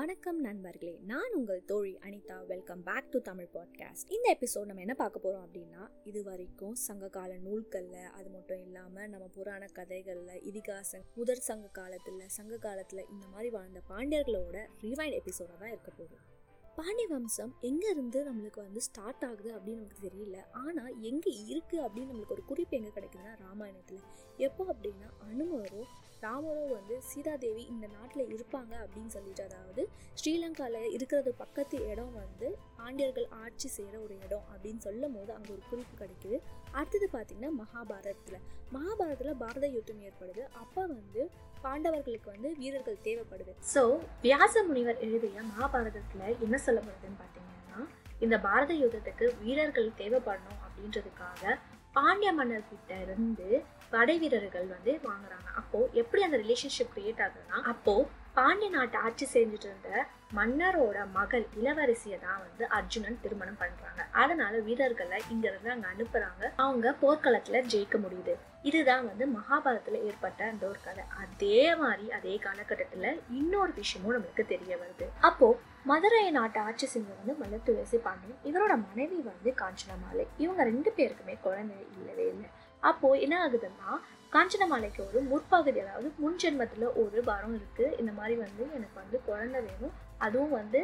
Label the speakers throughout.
Speaker 1: வணக்கம் நண்பர்களே நான் உங்கள் தோழி Anitha. Welcome back to Tamil podcast இந்த எபிசோட் நம்ம என்ன பார்க்க போகிறோம் அப்படின்னா இது வரைக்கும் சங்ககால நூல்களில் அது மட்டும் இல்லாமல் நம்ம புராண கதைகளில் இதிகாசம் முதற் சங்க காலத்தில் சங்க காலத்தில் இந்த மாதிரி வாழ்ந்த பாண்டியர்களோட ரிவைண்ட் எபிசோடாக தான் இருக்க போகுது. பாண்டிய வம்சம் எங்கேருந்து நம்மளுக்கு வந்து ஸ்டார்ட் ஆகுது அப்படின்னு நமக்கு தெரியல. ஆனால் எங்கே இருக்குது அப்படின்னு நம்மளுக்கு ஒரு குறிப்பு எங்கே கிடைக்குதுன்னா ராமாயணத்தில். எப்போ அப்படின்னா அனுமரும் ராமரோ வந்து சீதாதேவி இந்த நாட்டில் இருப்பாங்க அப்படின்னு சொல்லிட்டு அதாவது ஸ்ரீலங்காவில் இருக்கிறது பக்கத்து இடம் வந்து பாண்டியர்கள் ஆட்சி செய்கிற ஒரு இடம் அப்படின்னு சொல்லும் போது அங்கே ஒரு குறிப்பு கிடைக்குது. அடுத்தது பார்த்திங்கன்னா மகாபாரதத்தில். மகாபாரதத்தில் பாரத யுத்தம் ஏற்படுது. அப்போ வந்து பாண்டவர்களுக்கு வந்து வீரர்கள் தேவைப்படுது.
Speaker 2: ஸோ வியாச முனிவர் எழுதிய மகாபாரதத்தில் என்ன சொல்லப்படுதுன்னு பார்த்தீங்கன்னா இந்த பாரத யுத்தத்துக்கு வீரர்கள் தேவைப்படணும் அப்படின்றதுக்காக பாண்டிய மன்னர்கிட்ட இருந்து படை வீரர்கள் வந்து வாங்குறாங்க. அப்போ எப்படி அந்த ரிலேஷன்ஷிப் கிரியேட் ஆகுதுன்னா அப்போ பாண்டிய நாட்டை ஆட்சி செஞ்சுட்டு இருந்த மன்னரோட மகள் இளவரசியை தான் வந்து அர்ஜுனன் திருமணம் பண்றாங்க. அதனால வீரர்களை இங்க இருந்து அங்க அனுப்புறாங்க. அவங்க போர்க்களத்துல ஜெயிக்க முடியுது. இதுதான் வந்து மகாபாரதத்துல ஏற்பட்ட அந்த ஒரு கதை. அதே மாதிரி அதே காலகட்டத்துல இன்னொரு விஷயமும் நம்மளுக்கு தெரிய வருது. அப்போ மதுரை நாட்டை ஆட்சி செஞ்சவர் வந்து மல்லத்துளசி பாண்டியன் இவரோட மனைவி வந்து காஞ்சனமாலை. இவங்க ரெண்டு பேருக்குமே குழந்தை இல்லவே இல்லை. அப்போ என்ன ஆகுதுன்னா காஞ்சனமாலைக்கு ஒரு முற்பகுதி அதாவது முன் ஜென்மத்தில் ஒரு வரம் இருக்கு. இந்த மாதிரி வந்து எனக்கு வந்து குழந்தை வேணும். அதுவும் வந்து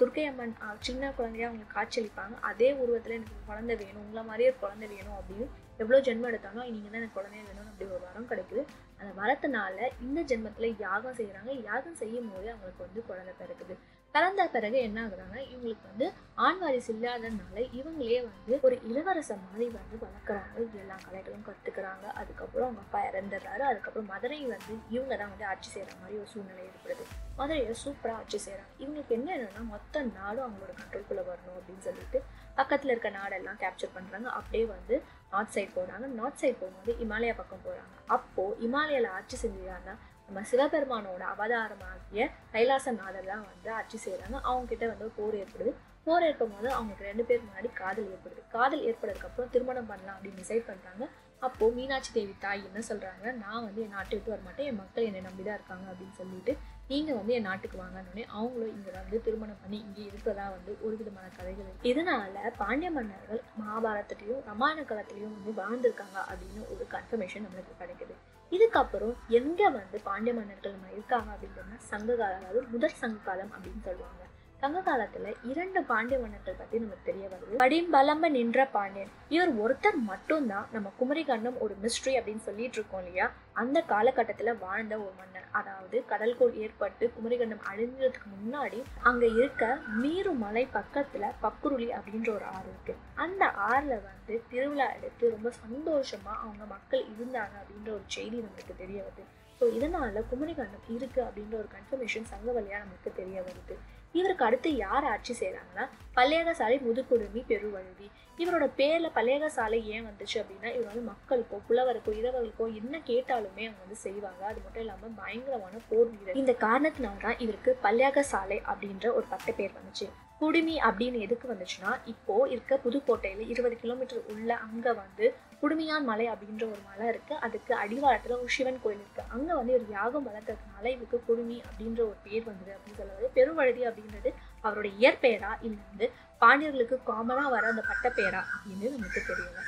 Speaker 2: துர்க்கை அம்மன் சின்ன குழந்தையா அவங்க காட்சியளிப்பாங்க. அதே உருவத்துல எனக்கு குழந்தை வேணும் உங்களை மாதிரியே ஒரு குழந்தை வேணும் அப்படின்னு எவ்வளோ ஜென்மம் எடுத்தாலும் நீங்க தான் எனக்கு குழந்தை வேணும் அப்படி ஒரு வரம் கிடைக்குது. அந்த வரத்தினால இந்த ஜென்மத்துல யாகம் செய்யறாங்க யாகம் செய்யும் போதே அவங்களுக்கு வந்து குழந்தை பிறக்குது. பிறந்த பிறகு என்ன ஆகுறாங்க இவங்களுக்கு வந்து ஆண் வாரிசு இல்லாததுனால இவங்களே வந்து ஒரு இளவரசர் மாதிரி வந்து வளர்க்குறாங்க. எல்லா கலைகளும் கற்றுக்குறாங்க அதுக்கப்புறம் அவங்க அப்பா இறந்துடுறாரு. அதுக்கப்புறம் மதுரை வந்து இவங்க தான் வந்து ஆட்சி செய்கிற மாதிரி ஒரு சூழ்நிலை ஏற்படுது. மதுரையை சூப்பராக ஆட்சி செய்கிறாங்க இவங்களுக்கு என்ன என்னன்னா மொத்த நாடும் அவங்களோட கண்ட்ரோல்குள்ளே வரணும் அப்படின்னு சொல்லிட்டு பக்கத்தில் இருக்க நாடெல்லாம் கேப்சர் பண்ணுறாங்க அப்படியே வந்து நார்த் சைட் போகிறாங்க நார்த் சைட் போகும்போது இமாலயா பக்கம் போகிறாங்க அப்போது இமாலயாவில் ஆட்சி செஞ்சுட்டாங்கன்னா நம்ம சிவபெருமானோட அவதாரமாகிய கைலாசநாதர் தான் வந்து ஆட்சி செய்கிறாங்க அவங்க கிட்ட வந்து போர் ஏற்படுது. போர் ஏற்படும் போது அவங்களுக்கு ரெண்டு பேருக்கு முன்னாடி காதல் ஏற்படுது. காதல் ஏற்படுறதுக்கப்புறம் திருமணம் பண்ணலாம் அப்படின்னு டிசைட் பண்ணுறாங்க அப்போ மீனாட்சி தேவி தாய் என்ன சொல்கிறாங்க நான் வந்து என் நாட்டை விட்டு வரமாட்டேன். என் மக்கள் என்னை நம்பிதான் இருக்காங்க அப்படின்னு சொல்லிட்டு நீங்கள் வந்து என் நாட்டுக்கு வாங்கணுன்னே அவங்களும் இங்கே வந்து திருமணம் பண்ணி இங்கே இருக்கிறதா வந்து ஒரு விதமான கதைகள். இதனால் இதனால பாண்டிய மன்னர்கள் மகாபாரதத்துலேயும் ராமாயண காலத்துலேயும் வந்து வாழ்ந்திருக்காங்க அப்படின்னு ஒரு கன்ஃபர்மேஷன் நம்மளுக்கு கிடைக்குது. இதுக்கப்புறம் எங்க வந்து பாண்டிய மன்னர்கள் நம்ம இருக்காங்க அப்படின்றதுனா சங்க காலம் அதாவது முதற் சங்க காலம் அப்படின்னு சொல்லுவாங்க. சங்க காலத்துல இரண்டு பாண்டிய மன்னர்கள் பத்தி நமக்கு தெரிய வருது. படிம்பலம்ப நின்ற பாண்டியன். இவர் ஒருத்தர் மட்டும்தான் நம்ம குமரிகண்டம் ஒரு மிஸ்ட்ரி அப்படின்னு சொல்லிட்டு இருக்கோம் இல்லையா? அந்த காலகட்டத்துல வாழ்ந்த ஒரு மன்னர். அதாவது கடல்கோள் ஏற்பட்டு குமரிகண்டம் அழிஞ்சதுக்கு முன்னாடி அங்க இருக்க மீறு மலை பக்கத்துல பக்குருளி அப்படின்ற ஒரு ஆறு இருக்கு. அந்த ஆறுல வந்து திருவிழா எடுத்து ரொம்ப சந்தோஷமா அவங்க மக்கள் இருந்தாங்க அப்படின்ற ஒரு செய்தி நமக்கு தெரிய வருது. ஸோ இதனால குமரிகண்டம் இருக்கு அப்படின்ற ஒரு கன்ஃபர்மேஷன் சங்க வழியா நமக்கு தெரிய வருது. இவருக்கு அடுத்து யார் ஆட்சி செய்றாங்கன்னா பல்லேகசாலை முதுகுடுமி பெருவழுதி. இவரோட பேர்ல பல்லேகசாலை ஏன் வந்துச்சு அப்படின்னா இவர் வந்து மக்களுக்கோ புலவருக்கோ இரவர்களுக்கோ என்ன கேட்டாலுமே அவங்க வந்து செய்வாங்க. அது மட்டும் இல்லாமல் பயங்கரமான போர் வீரர். இந்த காரணத்தினால தான் இவருக்கு பல்லேகசாலை அப்படின்ற ஒரு பட்ட பேர் வந்துச்சு. குடுமி அப்படின்னு எதுக்கு வந்துச்சுன்னா இப்போ இருக்க புதுக்கோட்டையில இருபது கிலோமீட்டர் உள்ள அங்க வந்து குடுமியான் மலை அப்படின்ற ஒரு மலை இருக்கு. அதுக்கு அடிவாரத்துல ஒரு சிவன் கோயில் இருக்கு. அங்க வந்து ஒரு யாகம் வளர்த்ததுனால இவருக்கு குடுமி அப்படின்ற ஒரு பேர் வந்தது அப்படின்னு சொல்லுவது பெருவழுதி அப்படின்றது அவரோட இயற்பெயரா இல்ல வந்து பாண்டியர்களுக்கு காமனா வர அந்த பட்டப்பேரா அப்படின்னு நமக்கு தெரியல.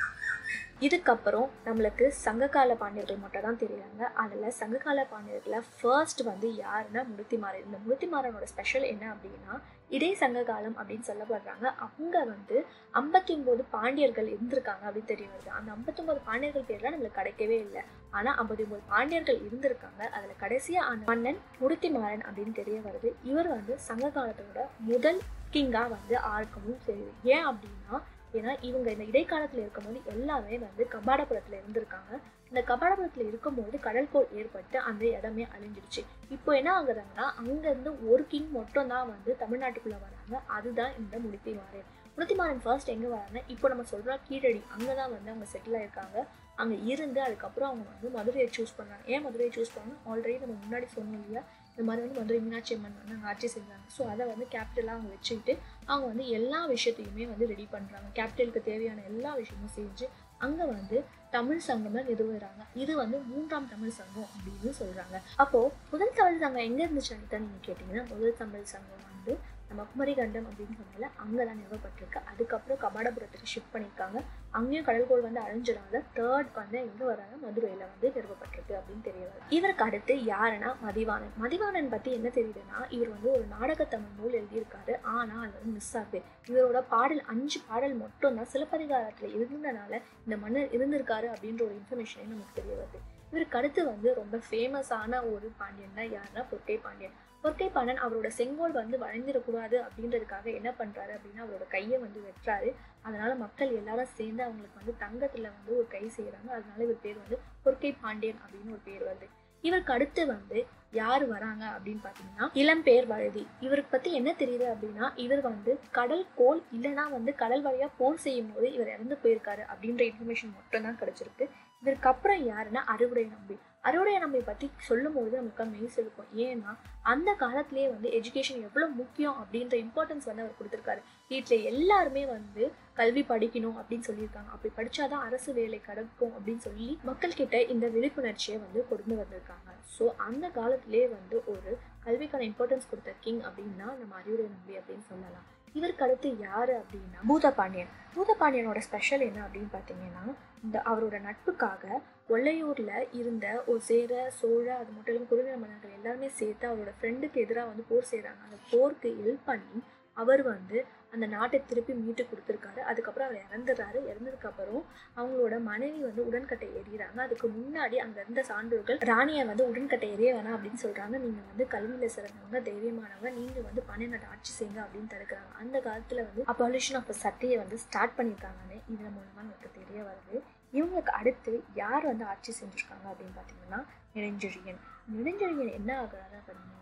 Speaker 2: இதுக்கப்புறம் நம்மளுக்கு சங்ககால பாண்டியர்கள் மட்டும் தான் தெரியாங்க அதில் சங்ககால பாண்டியர்களில் ஃபர்ஸ்ட் வந்து யாருன்னா முருத்திமாறன் இந்த முருத்திமாறனோட ஸ்பெஷல் என்ன அப்படின்னா இடை சங்ககாலம் அப்படின்னு சொல்லப்படுறாங்க. அவங்க வந்து ஐம்பத்தி ஒன்பது பாண்டியர்கள் இருந்திருக்காங்க அப்படின்னு தெரிய வருது. அந்த ஐம்பத்தொன்பது பாண்டியர்கள் பேர்லாம் நம்மளுக்கு கிடைக்கவே இல்லை. ஆனால் ஐம்பத்தி ஒன்பது பாண்டியர்கள் இருந்திருக்காங்க. அதில் கடைசியாக அந்த மன்னன் முருத்திமாறன் அப்படின்னு தெரிய வருது. இவர் வந்து சங்க காலத்தோட முதல் கிங்காக வந்து ஆர்க்கவும் தெரியுது ஏன் அப்படின்னா ஏன்னா இவங்க இந்த இடைக்காலத்தில் இருக்கும்போது எல்லாமே வந்து கபாடபுரத்தில் இருந்திருக்காங்க. இந்த கபாடபுரத்தில் இருக்கும்போது கடல்கோள் ஏற்பட்டு அந்த இடமே அழிஞ்சிருச்சு இப்போ என்ன ஆகுறாங்கன்னா அங்கேருந்து ஒரு கிங் மட்டும் தான் வந்து தமிழ்நாட்டுக்குள்ளே வராங்க. அதுதான் இந்த முடித்திமாறன் முடித்திமாறன் ஃபர்ஸ்ட் எங்கே வராங்க இப்போ நம்ம சொல்கிற கீழடி அங்கே தான் வந்து அவங்க செட்டில் ஆயிருக்காங்க. அங்கே இருந்து அதுக்கப்புறம் அவங்க வந்து மதுரையை சூஸ் பண்ணாங்க ஏன் மதுரையை சூஸ் பண்ணாங்க ஆல்ரெடி நம்ம முன்னாடி சொன்னோம் இல்லையா? இந்த மாதிரி வந்து மதுரை மீனாட்சி அம்மன் வந்து அங்கே ஆட்சி செஞ்சாங்க. ஸோ அதை வந்து கேபிட்டலாக அவங்க வச்சுக்கிட்டு அவங்க வந்து எல்லா விஷயத்தையுமே வந்து ரெடி பண்ணுறாங்க கேபிட்டலுக்கு தேவையான எல்லா விஷயமும் செஞ்சு அங்கே வந்து தமிழ் சங்கம்னு நிறுவுறாங்க. இது வந்து மூன்றாம் தமிழ் சங்கம் அப்படின்னு சொல்கிறாங்க அப்போது முதல் தமிழ் சங்கம் எங்கே இருந்துச்சு அனிதா நீங்கள் கேட்டிங்கன்னா முதல் தமிழ் சங்கம் வந்து நம்ம குமரிகண்டம் அப்படின்னு சொன்னால அங்கதான் நிறுவப்பட்டிருக்கு. அதுக்கப்புறம் கபாடபுரத்துக்கு ஷிஃப்ட் பண்ணியிருக்காங்க. அங்கேயும் கடல்கோள் வந்து அழிஞ்சனால தேர்ட் வந்து எங்கே வராங்க? மதுரையில் வந்து நிறுவப்பட்டிருக்கு அப்படின்னு தெரிய இவருக்கு அடுத்து யாருன்னா மதிவாணன். மதிவாணன் பற்றி என்ன தெரியுதுன்னா இவர் வந்து ஒரு நாடக தமிழ் நூல் எழுதியிருக்காரு. ஆனால் அது வந்து மிஸ் ஆகுது. இவரோட பாடல் அஞ்சு பாடல் மட்டும் தான் சிலப்பதிகாரத்துல இந்த மன்னர் இருந்திருக்காரு அப்படின்ற ஒரு இன்ஃபர்மேஷனே நமக்கு தெரிய வருது. இவருக்கு அடுத்து வந்து ரொம்ப ஃபேமஸான ஒரு பாண்டியன் தான் யாருன்னா பொற்கை பாண்டியன். பொற்கை பாண்டன் அவரோட செங்கோல் வந்து வளைஞ்சிடக்கூடாது அப்படின்றதுக்காக என்ன பண்ணுறாரு அப்படின்னா அவரோட கையை வந்து வெட்டுறாரு. அதனால மக்கள் எல்லாரும் சேர்ந்து அவங்களுக்கு வந்து தங்கத்தில் வந்து ஒரு கை செய்கிறாங்க அதனால இவர் பேர் வந்து பொற்கை பாண்டியன் அப்படின்னு ஒரு பேர் வருது. இவருக்கு அடுத்து வந்து யார் வராங்க அப்படின்னு பார்த்தீங்கன்னா இளம்பேர் வழுதி. இவருக்கு பற்றி என்ன தெரியுது அப்படின்னா இவர் வந்து கடல் கோல் இல்லைன்னா வந்து கடல் வழியாக போர் செய்யும் போது இவர் இறந்து போயிருக்காரு அப்படின்ற இன்ஃபர்மேஷன் மட்டும்தான் கிடச்சிருக்கு. இதற்கப்புறம் யாருன்னா அறுவடை நம்பி. அறுவடை நம்பி பற்றி சொல்லும் போது நமக்கு மெய் செலுக்கும் ஏன்னா அந்த காலத்திலேயே வந்து எஜுகேஷன் எவ்வளோ முக்கியம் அப்படின்ற இம்பார்ட்டன்ஸ் வந்து அவர் கொடுத்துருக்காரு. வீட்டில் எல்லாருமே வந்து கல்வி படிக்கணும் அப்படின்னு சொல்லியிருக்காங்க. அப்படி படித்தாதான் அரசு வேலை கிடைக்கும் அப்படின்னு சொல்லி மக்கள் கிட்ட இந்த விழிப்புணர்ச்சியை வந்து கொண்டு வந்திருக்காங்க. ஸோ அந்த காலத்திலே வந்து ஒரு கல்விக்கான இம்பார்ட்டன்ஸ் கொடுத்த கிங் அப்படின்னா நம்ம அறிவுரை நம்பி அப்படின்னு சொல்லலாம். இவருக்கு அடுத்து யார் அப்படின்னா பூதபாண்டியன். பூதபாண்டியனோட ஸ்பெஷல் என்ன அப்படின்னு பார்த்தீங்கன்னா இந்த அவரோட நட்புக்காக ஒல்லையூரில் இருந்த ஒரு சேர சோழ அது மட்டும் இல்லாமல் குறுநில மன்னர்கள் எல்லாருமே சேர்த்து அவரோட ஃப்ரெண்டுக்கு எதிராக வந்து போர் செய்கிறாங்க அந்த போருக்கு ஹெல்ப் பண்ணி அவர் வந்து அந்த நாட்டை திருப்பி மீட்டு கொடுத்துருக்காரு. அதுக்கப்புறம் அவர் இறந்துடுறாரு இறந்ததுக்கப்புறம் அவங்களோட மனைவி வந்து உடன்கட்டை எறிகிறாங்க. அதுக்கு முன்னாடி அங்கே இருந்த சான்றோர்கள் ராணியை வந்து உடன்கட்டை எறிய வேணாம் அப்படின்னு சொல்கிறாங்க நீங்கள் வந்து கல்வியில் சிறந்தவங்க தைரியமானவங்க நீங்கள் வந்து பன்னெண்டு ஆட்சி செய்யுங்க அப்படின்னு தடுக்கிறாங்க. அந்த காலத்தில் வந்து அபாலிஷன் ஆஃப் சட்டையை வந்து ஸ்டார்ட் பண்ணியிருக்காங்கன்னு இதன் மூலமாக நமக்கு தெரிய வருது. இவங்களுக்கு அடுத்து யார் வந்து ஆட்சி செஞ்சுருக்காங்க அப்படின்னு பார்த்தீங்கன்னா நெடுஞ்செழியன். நெடுஞ்செழியன் என்ன ஆகுறாரு அப்படின்னா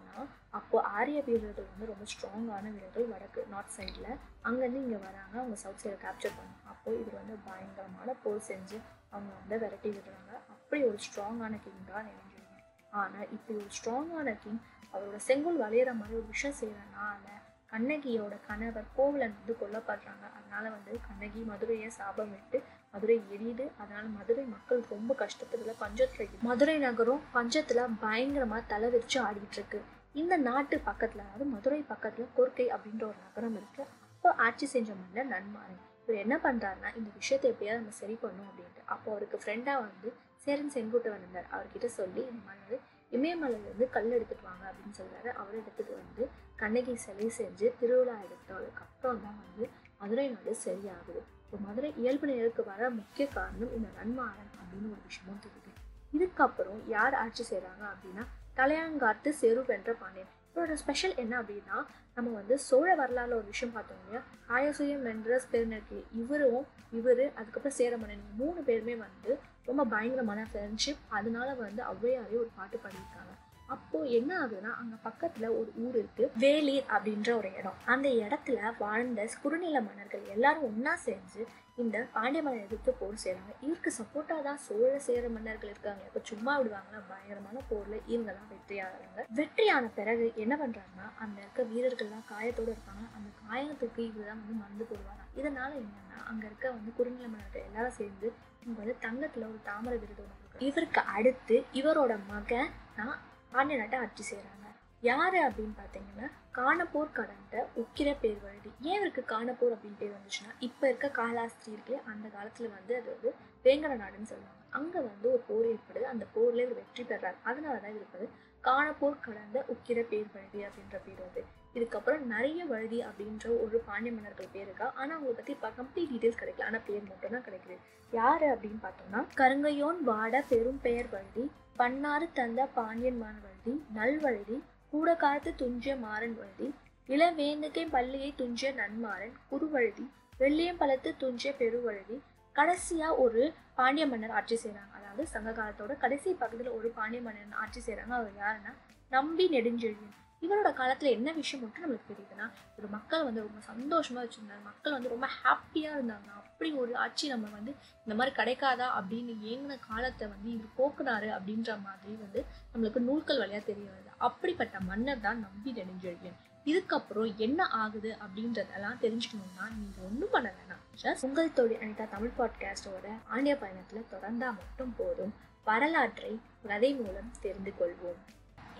Speaker 2: அப்போ ஆரிய வீரர்கள் வந்து ரொம்ப ஸ்ட்ராங்கான வீரர்கள் வடக்கு நார்த் சைடில் அங்கேருந்து இங்கே வராங்க. அவங்க சவுத் சைடை கேப்சர் பண்ணாங்க அப்போ இவர் வந்து பயங்கரமான போர் செஞ்சு அவங்க வந்து விரட்டி விடுறாங்க. அப்படி ஒரு ஸ்ட்ராங்கான கிங் தான் நெடுஞ்செழியன் ஆனால் இப்படி ஒரு ஸ்ட்ராங்கான கிங் அவரோட செங்கோல் வளையிற மாதிரி ஒரு விஷயம் செய்கிறனால கண்ணகியோட கணவர் கோவலன் வந்து கொல்லப்படுறாங்க. அதனால வந்து கண்ணகி மதுரையை சாபம் விட்டு மதுரை எரியுது. அதனால மதுரை மக்கள் ரொம்ப கஷ்டத்துல பஞ்சத்துல மதுரை நகரம் பஞ்சத்துல பயங்கரமா தலை விரிச்சு ஆடிட்டு இருக்கு. இந்த நாட்டு பக்கத்தில் அதாவது மதுரை பக்கத்தில் கொர்க்கை அப்படின்ற ஒரு நகரம் இருக்கு. அப்போ ஆட்சி செஞ்ச மன்னர் நன்மாறன். இவர் என்ன பண்ணுறாருன்னா இந்த விஷயத்தை எப்படியாவது நம்ம சரி பண்ணும் அப்படின்ட்டு. அப்போ அவருக்கு ஃப்ரெண்டாக வந்து சேரன் செங்குட்டுவன் இருந்தார் அவர்கிட்ட சொல்லி இந்த மாதிரி இமயமலையிலேருந்து கல் எடுத்துட்டு வாங்க அப்படின்னு சொல்கிறாரு அவர் எடுத்துகிட்டு வந்து கண்ணகி சிலை செஞ்சு திருவிழா எடுத்ததுக்கு அப்புறம் தான் வந்து மதுரை நாடு சரியாகுது. இப்போ மதுரை இயல்பு நிலைக்கு வர முக்கிய காரணம் இந்த நன்மாறன் அப்படின்னு ஒரு விஷயமும் தெரியுது. இதுக்கப்புறம் யார் ஆட்சி செய்கிறாங்க அப்படின்னா தலையாங்காட்டு செருவென்ற பாண்டியன். இவரோட ஸ்பெஷல் என்ன அப்படின்னா நம்ம வந்து சோழ வரலாறுல ஒரு விஷயம் பார்த்தோம் இல்லையா? ஆயசுயம் வென்ற பெருநர்கி இவரும் இவரு அதுக்கப்புறம் சேரமன்னன் மூணு பேருமே வந்து ரொம்ப பயங்கரமான ஃப்ரெண்ட்ஷிப் அதனால வந்து ஔவையாரே ஒரு பாட்டு பாடியிருக்காங்க. அப்போ என்ன ஆகுதுன்னா அங்க பக்கத்துல ஒரு ஊர் இருக்கு. வேலீர் அப்படின்ற ஒரு இடம். அந்த இடத்துல வாழ்ந்த குறுநில மன்னர்கள் எல்லாரும் ஒன்னா சேர்ந்து இந்த பாண்டிய மன்னர் எதிர்த்து போர் செய்கிறாங்க இவருக்கு சப்போர்ட்டா தான் சோழ சேர மன்னர்கள் இருக்காங்க. இப்ப சும்மா விடுவாங்களா? பயங்கரமான போர்ல இவங்க தான் வெற்றியாகிறாங்க வெற்றியான பிறகு என்ன பண்றாங்கன்னா அந்த இருக்க வீரர்கள்லாம் காயத்தோட இருப்பாங்க அந்த காயத்துக்கு இவர் தான் வந்து மருந்து போடுவாங்க இதனால என்னன்னா அங்க இருக்க வந்து குறுநில மன்னர்கள் எல்லாரும் சேர்ந்து இவங்க வந்து தங்கத்துல ஒரு தாமரை விருது ஒன்று இவருக்கு அடுத்து இவரோட மகன் தான் பாண்டிய நாட்டை ஆட்சி செய்கிறாங்க யார் அப்படின்னு பார்த்தீங்கன்னா காணப்போர் கடந்த உக்கிர பேர் வழுதி ஏன் இவருக்கு காணப்போர் அப்படின்னு பேர் வந்துச்சுன்னா இப்போ இருக்க காலாஸ்திரி இருக்கு அந்த காலத்தில் வந்து அது வந்து வேங்கட நாடுன்னு சொல்லுவாங்க. அங்கே வந்து ஒரு போர் ஏற்படுது. அந்த போரில் இவர் வெற்றி பெறார். அதனால தான் இருப்பது காணப்போர் கடந்த உக்கிர பேர் வழுதி அப்படின்ற பேர் வந்து. இதுக்கப்புறம் நிறைய வழுதி அப்படின்ற ஒரு பாண்டிய மன்னர்கள் பேர் இருக்கா? ஆனால் அவங்களை பற்றி இப்போ கம்ப்ளீட் டீட்டெயில்ஸ் கிடைக்கல. ஆனால் பேர் மட்டும் தான் கிடைக்குது. யார் அப்படின்னு பார்த்தோம்னா கருங்கையோன் வாட பெரும் பெயர் வழுதி பன்னாறு தந்த பாண்டியன் மான்வழுதி நல்வழுதி கூடக்காலத்து துஞ்சிய மாறன் வழுதி இளவேந்துக்கை பள்ளியை துஞ்சிய நன்மாறன் குறுவழுதி வெள்ளியம்பலத்து துஞ்சிய பெருவழுதி கடைசியா ஒரு பாண்டிய மன்னர் ஆட்சி செய்கிறாங்க அதாவது சங்க காலத்தோட கடைசி பகுதியில் ஒரு பாண்டிய மன்னர் ஆட்சி செய்கிறாங்க அவர் யாருன்னா நம்பி நெடுஞ்செழியன். இவரோட காலத்தில் என்ன விஷயம் மட்டும் நம்மளுக்கு தெரியுதுன்னா ஒரு மக்கள் வந்து ரொம்ப சந்தோஷமாக வச்சுருந்தாங்க. மக்கள் வந்து ரொம்ப ஹாப்பியாக இருந்தாங்க. அப்படி ஒரு ஆட்சி நம்ம வந்து இந்த மாதிரி கிடைக்காதா அப்படின்னு ஏங்கின காலத்தை வந்து இவர் போக்குனாரு அப்படின்ற மாதிரி வந்து நம்மளுக்கு நூல்கள் வழியாக தெரிய வருது. அப்படிப்பட்ட மன்னர் தான் நம்பி நெடுஞ்செழியன். இதுக்கப்புறம் என்ன ஆகுது அப்படின்றதெல்லாம் தெரிஞ்சுக்கணும்னா நீங்கள் ஒன்றும் பண்ண வேணாம். ஜஸ்ட் உங்கள் தொழில் அனிதா தமிழ் பாட்காஸ்டோட ஆண்டிய பயணத்தில் தொடர்ந்தால் மட்டும் போதும். வரலாற்றை கதை மூலம் தெரிந்து கொள்வோம்.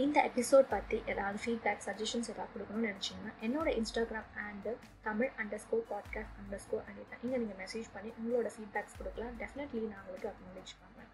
Speaker 2: இந்த எபிசோட் பற்றி ஏதாவது ஃபீட்பேக் சஜஷன்ஸ் ஏதாவது கொடுக்கணும்னு நினச்சிங்கன்னா என்னோட Instagram and Tamil underscore podcast underscore Anitha. இங்கே நீங்கள் மெசேஜ் பண்ணி உங்களோட ஃபீட்பேக்ஸ் கொடுக்கலாம். டெஃபினெட்லி நான் உங்களுக்கு அக்னாலேஜ் பண்ணுவேன்